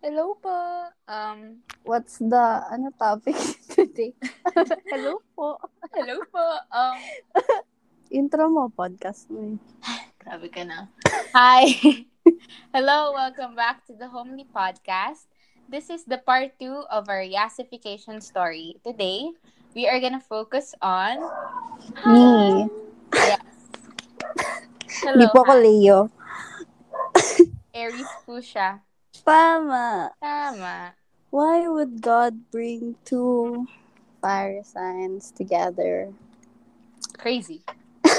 Hello po. Um, What's the ano topic today? Hello po. hello po. Um, Intro mo, podcast mo. eh. grabe ka na. Hi. hello, welcome back to the Homely Podcast. This is the part two of our yassification story. Today, we are gonna focus on Me. yes. Hello, po ako. Leo. Aries po siya. Tama. Tama. Why would God bring two fire signs together? Crazy.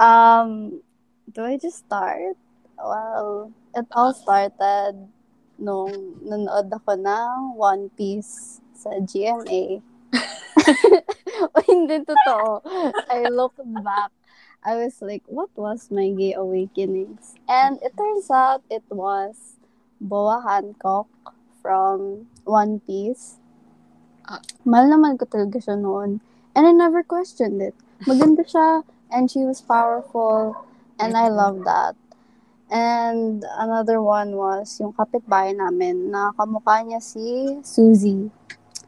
um, do I just start? Well, it all started nung nanood ako ng One Piece sa GMA. o hindi totoo. I looked back. I was like, what was my gay awakenings? And it turns out it was Boa Hancock from One Piece. Mahal naman ko talaga siya noon. And I never questioned it. Maganda siya, and she was powerful, and I love that. And another one was yung kapitbahay namin na kamukha niya si Suzy.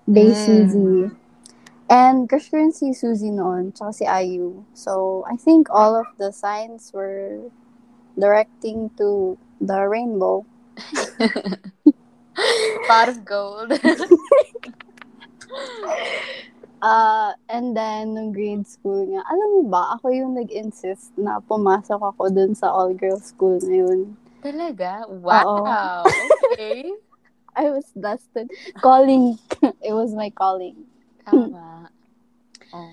Bay Mm. Suzy. And crush ko si Suzy noon, tsaka si Ayu. So, I think all of the signs were directing to the rainbow. Pot of gold. Uh, and then, nung grade school nga, alam mo ba, ako yung nag-insist na pumasok ako dun sa all-girls school na yun. Talaga? Wow. Okay. I was destined. Calling. It was my calling. Tama. Oh.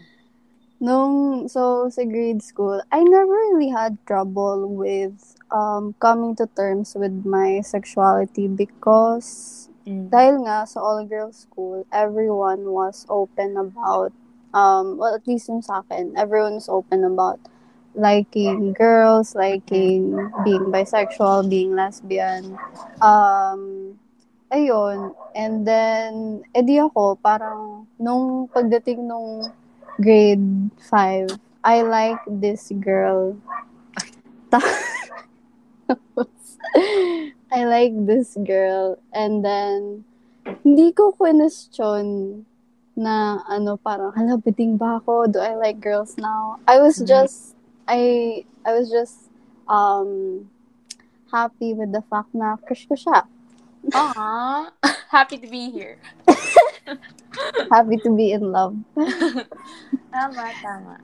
Nung, so, sa grade school, I never really had trouble with um, coming to terms with my sexuality because Mm. dahil nga sa all-girls school, everyone was open about, um, well, at least yung sa akin, everyone was open about liking girls, liking being bisexual, being lesbian. Um, ayun. And then, edi ako, parang, nung pagdating nung grade 5, I like this girl. I like this girl. And then, hindi ko question na ano parang hala biting ba ako do I like girls now I was Mhm. just I I was just um happy with the fact na crush ko siya Aww. Happy to be here. happy to be in love Tama, tama.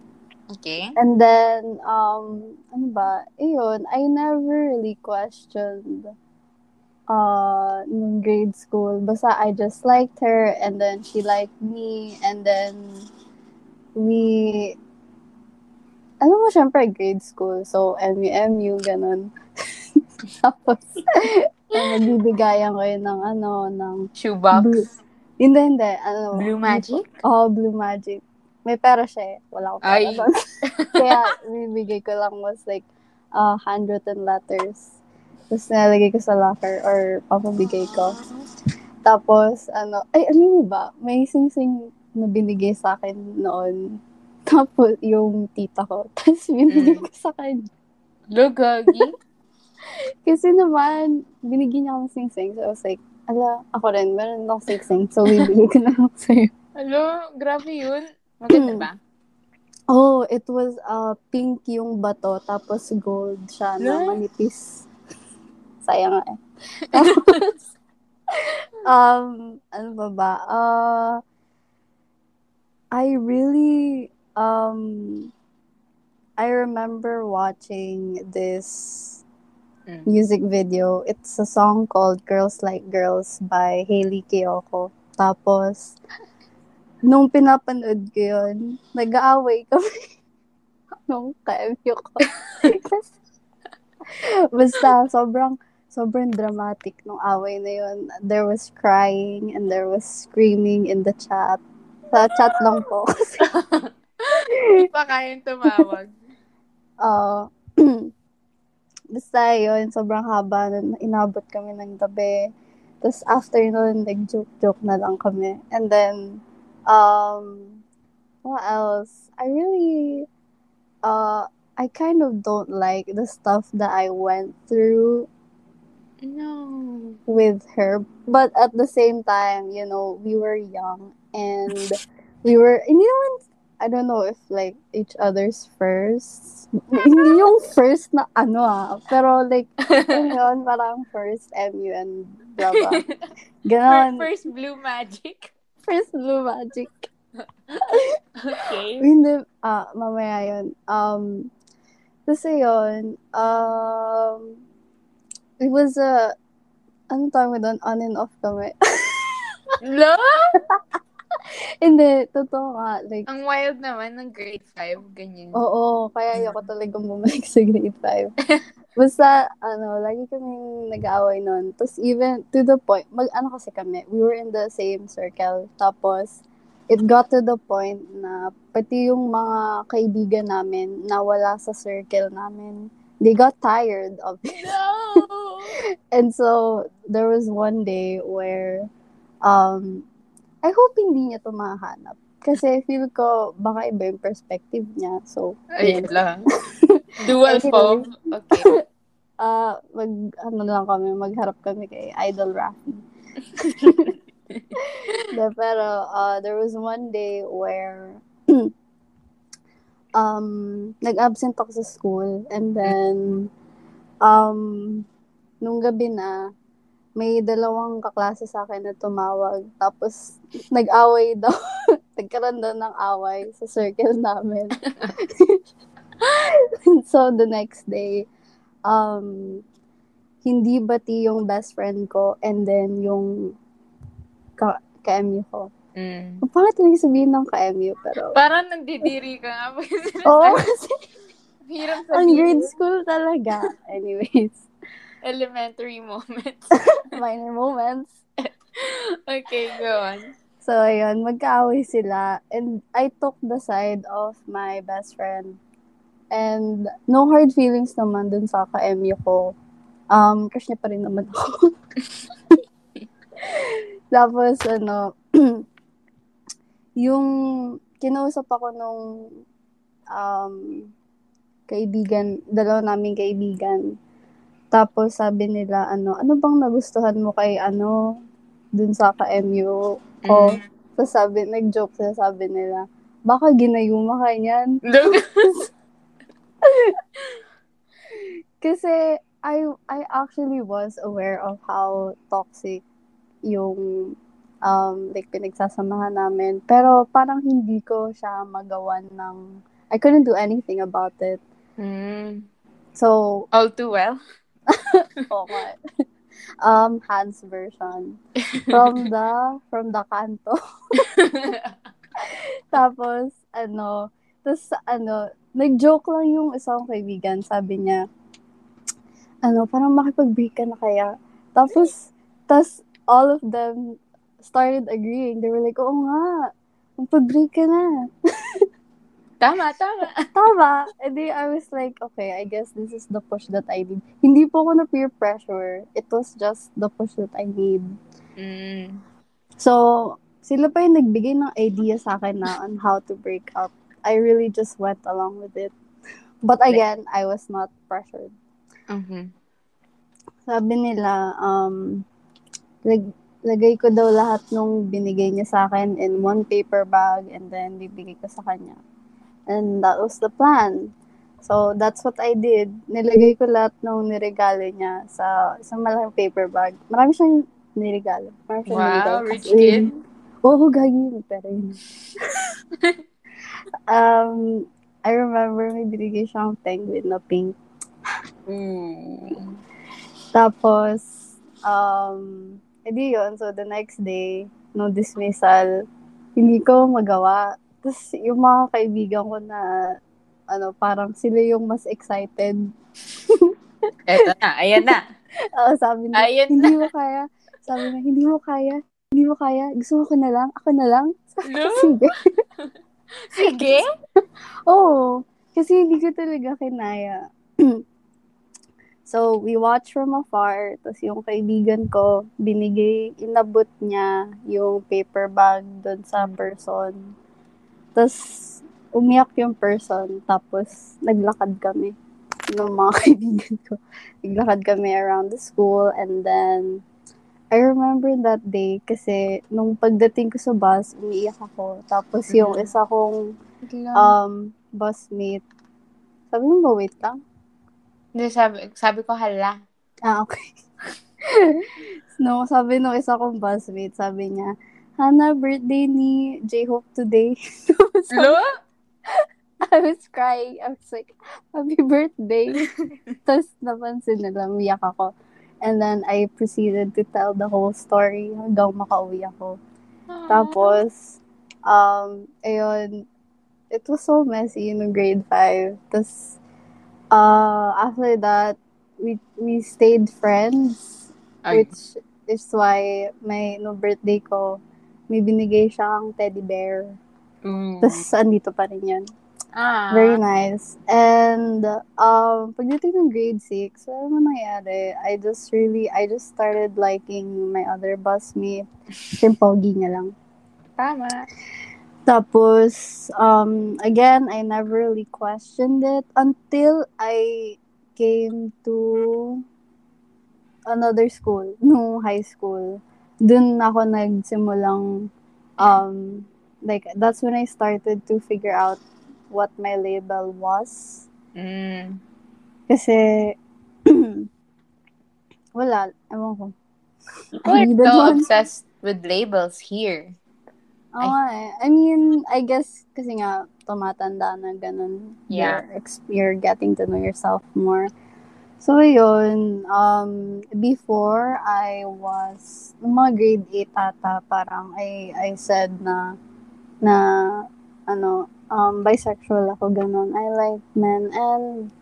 Okay. and then um ano ba ayun I never really questioned uh nung grade school basta I just liked her and then she liked me and then we alam mo syempre grade school so MU-MU ganun tapos nagbibigayan ko yun ng ano ng Shoebox. Blue. hindi hindi ano Blue Magic? oh Blue Magic may pera siya eh. Wala akong pera. Kaya, bibigay ko lang was like, uh, handwritten letters. Tapos nalagay ko sa locker or papabigay ko. Tapos, ano, ay, ano mo ba? May sing-sing na binigay sa akin noon. Tapos, yung tita ko. Tapos, binigay Mm. ko sa kanya. Lugagi? Kasi naman, binigyan niya ako ng sing-sing. So, I was like, ala, ako rin, meron akong sing-sing. So, bibigay ko na lang sa'yo. Hello, grabe yun. Maganda ba? Oh, it was uh, pink yung bato, tapos gold siya na manipis. Nga eh. Tapos, um, ano ba ba? Uh, I really, um, I remember watching this Mm. music video. It's a song called Girls Like Girls by Hailey Kiyoko. Tapos, nung pinapanood ko yun, nag-aaway kami nung ka-MU ko. Basta, sobrang, sobrang dramatic nung away na yun. There was crying and there was screaming in the chat. Sa chat lang po. Hindi pa kayang tumawag. uh, basta yun, sobrang haba. Nun, inabot kami ng gabi. Tapos after nun, nag-joke-joke na lang kami. And then, Um, what else? I really, uh, I kind of don't like the stuff that I went through No. with her. But at the same time, you know, we were young and we were, hindi naman, I don't know if like each other's first. Hindi yung first na ano ah. Pero like, yun yun, parang first MU and blah blah. Ganon. First blue magic. First blue magic. Okay. Hindi, ah, mamaya yun. Um, kasi yun, um, it was a, ano tawag mo doon? On and off kami. No? Hindi, totoo nga. Like, Ang wild naman ng grade 5, ganyan. oo, kaya ayoko talagang bumalik sa grade 5. Basta, ano, lagi kaming nag-aaway nun. Tapos even, to the point, mag, ano kasi kami, we were in the same circle. Tapos, it got to the point na pati yung mga kaibigan namin na wala sa circle namin, they got tired of it. No! And so, there was one day where, um, I hope hindi niya to mahanap. Kasi feel ko, baka iba yung perspective niya. So, Ayun lang. Dual fob. Okay. uh, mag, ano lang kami, magharap kami kay Idol Rafi. De, pero, uh, there was one day where, um, nag-absent ako sa school, and then, um, nung gabi na, may dalawang kaklase sa akin na tumawag. Tapos, nag-away daw. Nagkaroon daw ng away sa circle namin. so, the next day, um, hindi bati yung best friend ko and then yung ka ka-MU ko. Mm. Ang pangit talaga sabihin ng ka-MU, pero... Parang nagdidiri ka nga. Oo, kasi Hirap ang grade school talaga. Anyways, Elementary moments. minor moments. okay, go on. So, ayun, magkaaway sila. And I took the side of my best friend. And no hard feelings naman dun sa ka-MU ko. Um, crush niya pa rin naman ako. Tapos, ano, yung kinausap ako nung um, kaibigan, dalawa naming kaibigan. Tapos sabi nila, ano, ano bang nagustuhan mo kay ano, dun sa ka-MU ko? Mm. Tapos sabi, nag-joke sila, sabi nila, baka ginayuma ka niyan. Kasi I I actually was aware of how toxic yung um like pinagsasamahan namin. Pero parang hindi ko siya magawan ng I couldn't do anything about it. Mm. So, All too well. okay. um Hans version from the from the kanto. Tapos ano, tapos ano, nag-joke lang yung isang kaibigan, sabi niya, ano, parang makipag-break ka na kaya. Tapos, tas all of them started agreeing. They were like, oo nga, magpag-break ka na. tama, tama. Tama. And then I was like, okay, I guess this is the push that I need. Hindi po ako na peer pressure. It was just the push that I need. Mm. So, sila pa yung nagbigay ng idea sa akin na on how to break up. I really just went along with it. But again, I was not pressured. Mhm. Sabi nila, um, lag- lagay ko daw lahat nung binigay niya sa akin in one paper bag and then bibigay ko sa kanya. And that was the plan. So, that's what I did. Nilagay ko lahat nung niregalo niya sa isang malaking paper bag. Marami siyang niregalo. Marami siyang Wow, niregalo. rich kid. Oo, gagi yun. Pero yun. um, I remember may binigay siyang penguin na pink. Ooh. Tapos, um, edi yun. So, the next day, no dismissal, hindi ko magawa. Tapos, yung mga kaibigan ko na, ano, parang sila yung mas excited. Eto na, ayan na. Oo, sabi na, Ayun hindi mo kaya. Sabi na, hindi mo kaya. Hindi mo kaya. Gusto mo ko na lang. Ako na lang. No? sige. Sige. Oo. Kasi hindi ko talaga kinaya. So, we watch from afar. Tapos yung kaibigan ko, binigay, inabot niya yung paper bag doon sa person. Tapos, umiyak yung person. Tapos, naglakad kami ng mga kaibigan ko. Naglakad kami around the school. And then, I remember that day kasi nung pagdating ko sa bus, umiiyak ako. Tapos yung Mhm. isa kong um, busmate, sabi mo ba, wait lang? Hindi, sabi, sabi ko, hala. Ah, okay. no, sabi nung isa kong busmate, sabi niya, Hana, birthday ni J-Hope today. So, Lo? I was crying. I was like, happy birthday. Tapos napansin nila, umiyak ako. And then I proceeded to tell the whole story hanggang makauwi ako. Tapos, um, ayun, it was so messy in grade 5. Tapos, uh, after that, we we stayed friends, Ay. which is why my no birthday ko, may binigay siyang teddy bear. Mm. Tapos, andito pa rin yun. Ah. Very nice. And, um, pagdating ng grade 6, wala naman nangyari. I just really, I just started liking my other busmate. Yung pogi niya lang. Tama. Tapos, um, again, I never really questioned it until I came to another school, no high school. Dun ako nagsimulang, um, like, that's when I started to figure out what my label was. Mm. Kasi, wala, ewan ko. We're so obsessed with labels here. Oo nga eh. I mean, I guess kasi nga tumatanda na ganun. Yeah. You're, you're getting to know yourself more. So, yun. Um, before, I was, mga grade 8 ata, parang I, I said na, na, ano, um, bisexual ako, ganun. I like men and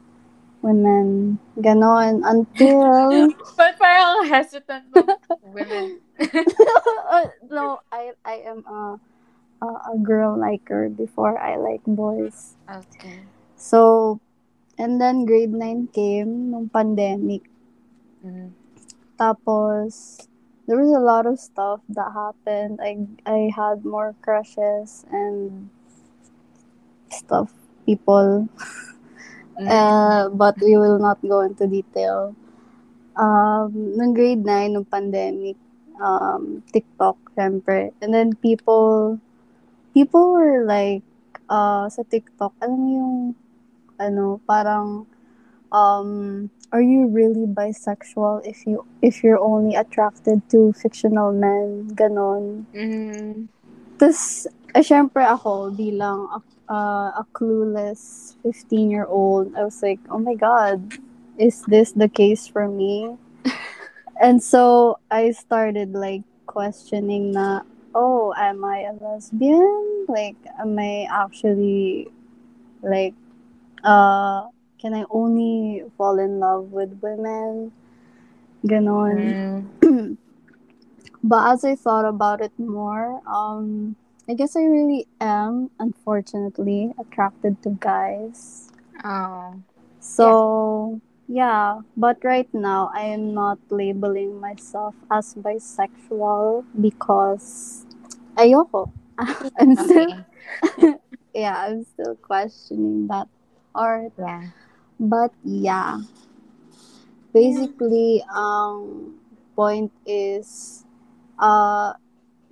women. Ganon. Until, But parang hesitant. Women. Uh, no, I I am a a, a girl liker before I like boys. Okay. So, and then grade 9 came nung pandemic. Mm. Tapos, there was a lot of stuff that happened. I I had more crushes and stuff, people. Mm. Uh, but we will not go into detail. Um, nung grade 9, nung pandemic, um, TikTok, syempre. And then people, people were like, uh, sa TikTok, alam mo yung, ano, parang, um, are you really bisexual if you, if you're only attracted to fictional men? Ganon. Mm. Tapos, eh, syempre ako, bilang uh, a clueless 15-year-old, I was like, oh my God, is this the case for me? and so, I started like questioning na, oh, am I a lesbian? Like, am I actually, like, uh, can I only fall in love with women? Ganon. Mm. But as I thought about it more, um, I guess I really am, unfortunately, attracted to guys. Oh. So, yeah. But right now, I am not labeling myself as bisexual because ayoko. I'm still, yeah, I'm still questioning that art. Yeah. But yeah, basically, um, point is, uh,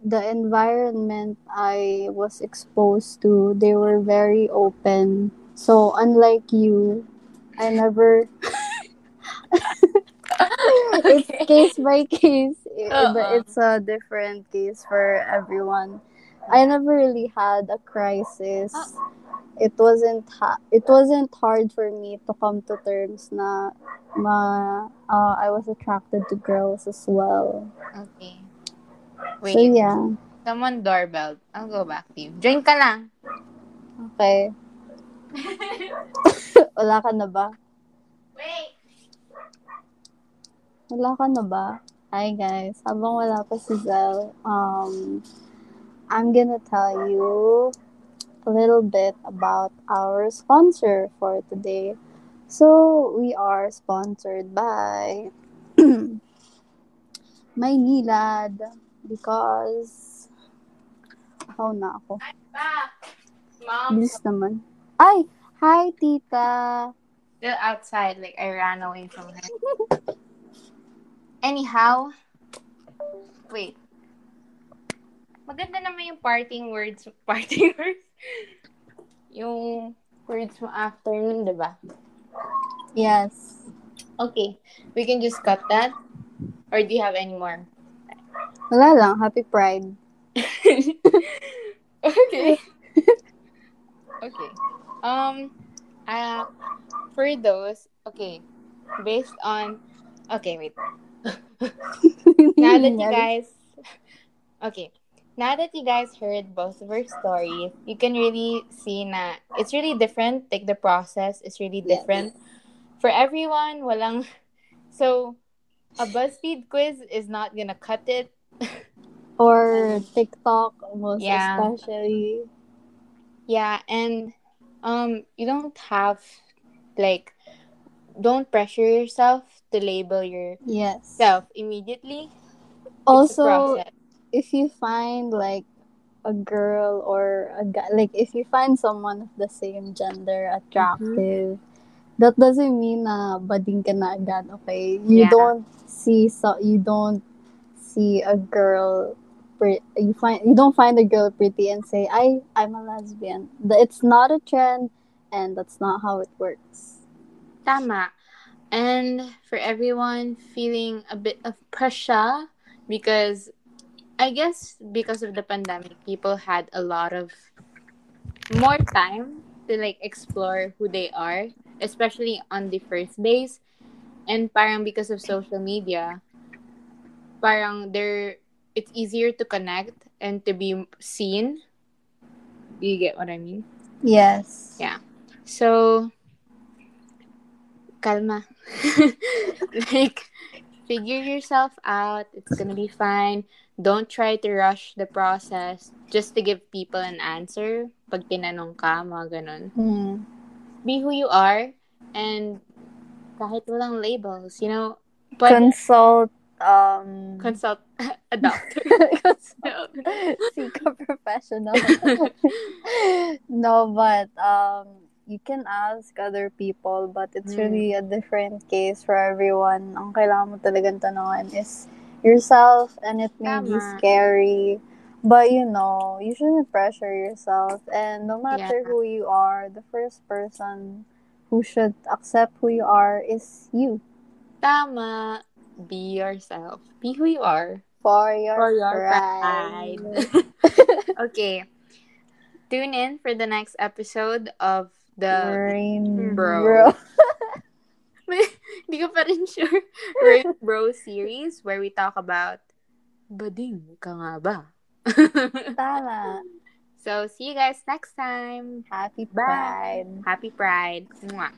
the environment I was exposed to, they were very open. So unlike you, I never. it's case by case. I- Uh-uh. It's a different case for everyone. I never really had a crisis. It wasn't ha- it wasn't hard for me to come to terms na ma uh, I was attracted to girls as well. Okay. So Wait. yeah. Someone doorbell. I'll go back to you. Join ka lang. Okay. Wala ka na ba? Wait. Wala ka na ba? Hi guys. Habang wala pa si Zel, um, I'm gonna tell you a little bit about our sponsor for today. So, we are sponsored by Maynilad because how na ako? Mom, Bilis naman. Ay! Hi, tita! still outside. Like, I ran away from her. Anyhow, wait. Maganda naman yung parting words. Parting words? Yung words mo after nun, diba? Yes. Okay. We can just cut that. Or do you have any more? Wala lang. Happy Pride. okay. okay. Um, uh, for those, okay, based on, okay, wait. Now that you guys, okay, now that you guys heard both of our stories, you can really see na it's really different. Like the process is really Yes. different for everyone. Walang so a BuzzFeed quiz is not gonna cut it. Or TikTok, most Yeah. especially. Yeah, and um you don't have like don't pressure yourself to label Yes. yourself immediately. Also, if you find like a girl or a guy, like if you find someone of the same gender attractive, that doesn't mean na bading ka na agad, okay? You Yeah. don't see so you don't see a girl you find you don't find a girl pretty and say I I'm a lesbian. It's not a trend and that's not how it works. Tama. And for everyone feeling a bit of pressure because I guess because of the pandemic, people had a lot of more time to like explore who they are, especially on the first days. And parang because of social media, parang they're it's easier to connect and to be seen. Do you get what I mean? Yes. Yeah. So, calma. like, figure yourself out. It's gonna be fine. Don't try to rush the process just to give people an answer. Pag tinanong ka, mga ganun. Hmm. Be who you are and kahit walang labels, you know, but Consult um consult a doctor. consult seek a professional. no, but um, you can ask other people, but it's Mm. really a different case for everyone. Ang kailangan mo talagang tanongin is yourself, and it may be Tama. scary. But you know, you shouldn't pressure yourself. And no matter Yeah. who you are, the first person who should accept who you are is you. Tama. Be yourself. Be who you are. For your, For your pride. pride. okay. Tune in for the next episode of the Rain Bro. Hindi ko pa rin sure. Rape Bro series where we talk about bading ka nga ba? Tama. so, see you guys next time. Happy Bye. Pride. Happy Pride. Mwah.